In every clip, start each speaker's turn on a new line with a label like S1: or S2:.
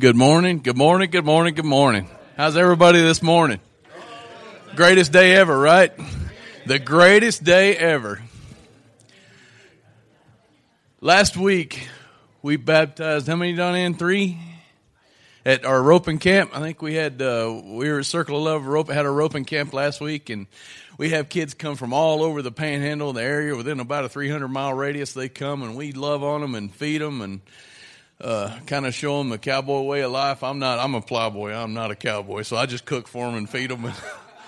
S1: Good morning, good morning, good morning, good morning. How's everybody this morning? Greatest day ever, right? The greatest day ever. Last week, we baptized, how many done in? Three? At our roping camp. I think we had, uh, we were at Circle of Love, rope, had a roping camp last week, and we have kids come from all over the panhandle, the area within about a 300 mile radius. They come and we love on them and feed them and uh, kind of show them the cowboy way of life. I'm not, I'm a plowboy. I'm not a cowboy. So I just cook for them and feed them and,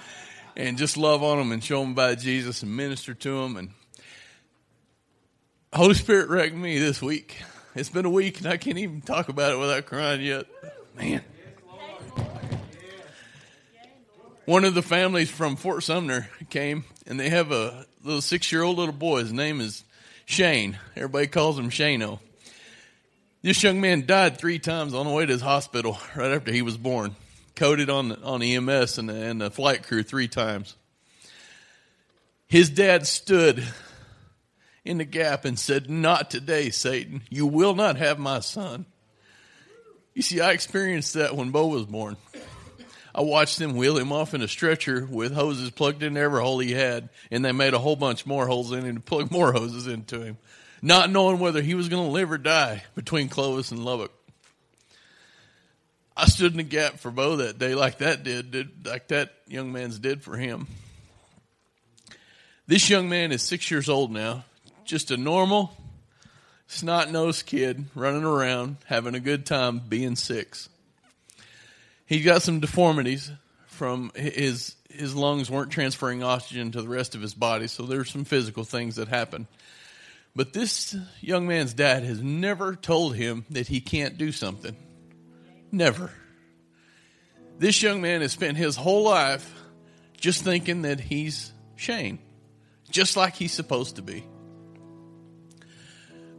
S1: and just love on them and show them about Jesus and minister to them. And Holy Spirit wrecked me this week. It's been a week and I can't even talk about it without crying yet. Man. One of the families from Fort Sumner came and they have a little six year old little boy. His name is Shane. Everybody calls him Shano. This young man died three times on the way to his hospital right after he was born. Coded on on EMS and, and the flight crew three times. His dad stood in the gap and said, Not today, Satan. You will not have my son. You see, I experienced that when Bo was born. I watched them wheel him off in a stretcher with hoses plugged in every hole he had, and they made a whole bunch more holes in him to plug more hoses into him not knowing whether he was going to live or die between Clovis and Lubbock. I stood in the gap for Bo that day, like that did, did like that young man's did for him. This young man is six years old now, just a normal, snot nosed kid running around, having a good time being six. He's got some deformities from his his lungs weren't transferring oxygen to the rest of his body, so there's some physical things that happen. But this young man's dad has never told him that he can't do something. Never. This young man has spent his whole life just thinking that he's Shane, just like he's supposed to be.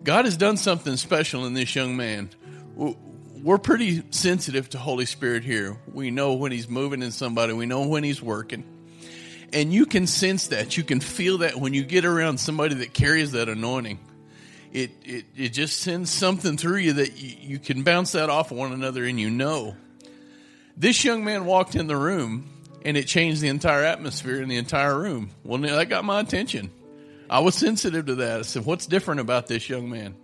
S1: God has done something special in this young man. We're pretty sensitive to Holy Spirit here. We know when he's moving in somebody, we know when he's working and you can sense that. You can feel that when you get around somebody that carries that anointing. It, it, it just sends something through you that you, you can bounce that off of one another and you know. This young man walked in the room and it changed the entire atmosphere in the entire room. Well, that got my attention. I was sensitive to that. I said, What's different about this young man?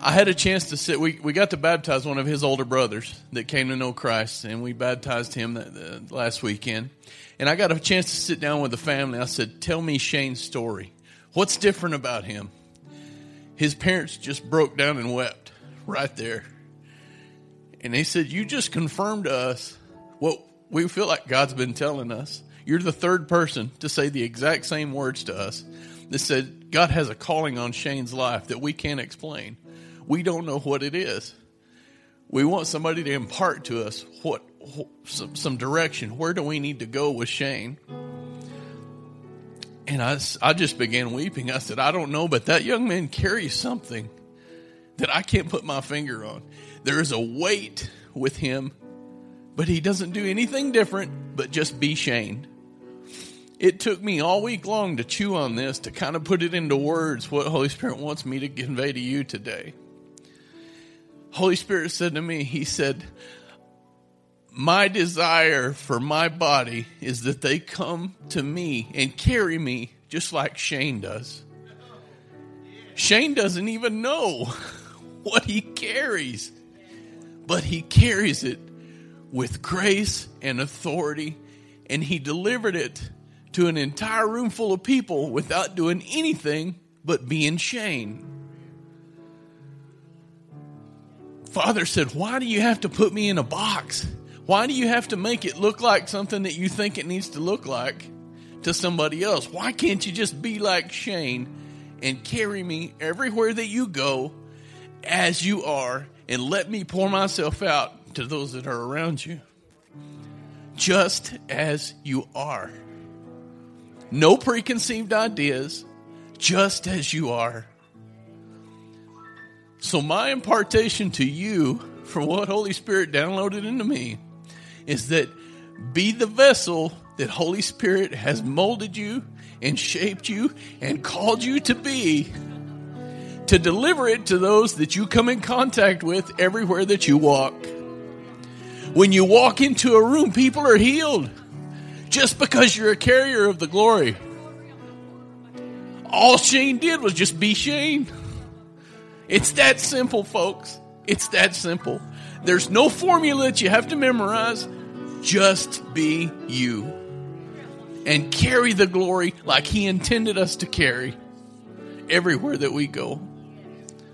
S1: I had a chance to sit. We, we got to baptize one of his older brothers that came to know Christ, and we baptized him last weekend. And I got a chance to sit down with the family. I said, Tell me Shane's story. What's different about him? His parents just broke down and wept right there. And they said, You just confirmed to us what we feel like God's been telling us. You're the third person to say the exact same words to us that said, God has a calling on Shane's life that we can't explain we don't know what it is. We want somebody to impart to us what some, some direction. Where do we need to go with Shane? And I, I just began weeping. I said, I don't know, but that young man carries something that I can't put my finger on. There is a weight with him, but he doesn't do anything different but just be Shane. It took me all week long to chew on this, to kind of put it into words what Holy Spirit wants me to convey to you today. Holy Spirit said to me, He said, My desire for my body is that they come to me and carry me just like Shane does. Shane doesn't even know what he carries, but he carries it with grace and authority, and he delivered it to an entire room full of people without doing anything but being Shane. Father said, Why do you have to put me in a box? Why do you have to make it look like something that you think it needs to look like to somebody else? Why can't you just be like Shane and carry me everywhere that you go as you are and let me pour myself out to those that are around you? Just as you are. No preconceived ideas, just as you are. So, my impartation to you from what Holy Spirit downloaded into me is that be the vessel that Holy Spirit has molded you and shaped you and called you to be. to deliver it to those that you come in contact with everywhere that you walk. When you walk into a room, people are healed just because you're a carrier of the glory. All Shane did was just be Shane. It's that simple, folks. It's that simple. There's no formula that you have to memorize. Just be you. And carry the glory like He intended us to carry everywhere that we go.